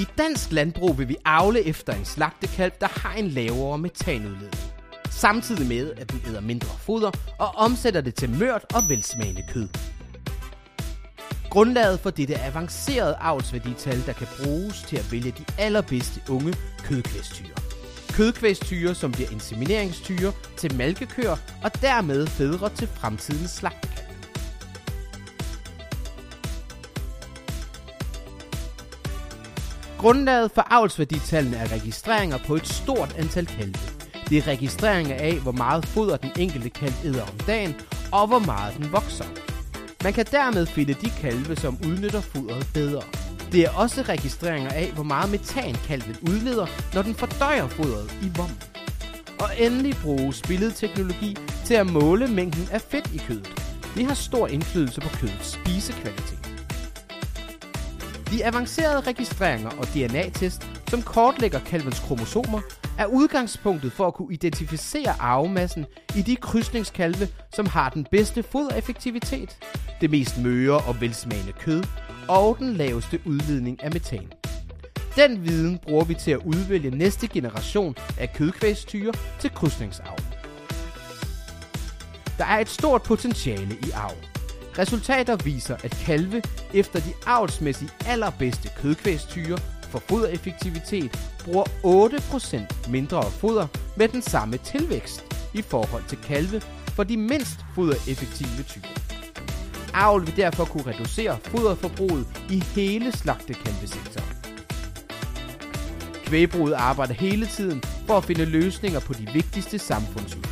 I dansk landbrug vil vi avle efter en slagtekalv, der har en lavere metanudledning. Samtidig med, at den æder mindre foder og omsætter det til mørt og velsmagende kød. Grundlaget for dette avancerede avlsværdital, der kan bruges til at vælge de allerbedste unge kødkvæstyre. Kødkvæstyre, som bliver insemineringstyre til malkekøer og dermed fædre til fremtidens slagtekalv. Grundlaget for avlsværditallene er registreringer på et stort antal kalve. Det er registreringer af, hvor meget foder den enkelte kalv æder om dagen, og hvor meget den vokser. Man kan dermed finde de kalve, som udnytter fodret bedre. Det er også registreringer af, hvor meget metan kalven udleder, når den fordøjer fodret i vom. Og endelig bruges billedteknologi til at måle mængden af fedt i kødet. Det har stor indflydelse på kødets spisekvalitet. De avancerede registreringer og DNA-test, som kortlægger kalvens kromosomer, er udgangspunktet for at kunne identificere arvemassen i de krydsningskalve, som har den bedste fodereffektivitet, det mest møre og velsmagende kød og den laveste udledning af metan. Den viden bruger vi til at udvælge næste generation af kødkvægstyre til krydsningsavl. Der er et stort potentiale i avl. Resultater viser, at kalve efter de avlsmæssigt allerbedste kødkvægstyre for fodereffektivitet bruger 8% mindre foder med den samme tilvækst i forhold til kalve for de mindst fodereffektive typer. Avl vil derfor kunne reducere foderforbruget i hele slagtekalvesektoren. Kvægbruget arbejder hele tiden for at finde løsninger på de vigtigste samfundsudfordringer.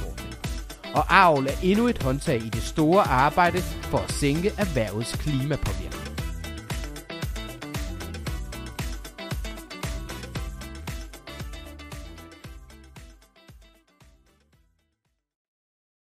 Og avl er endnu et håndtag i det store arbejde for at sænke erhvervets klimapåvirkning.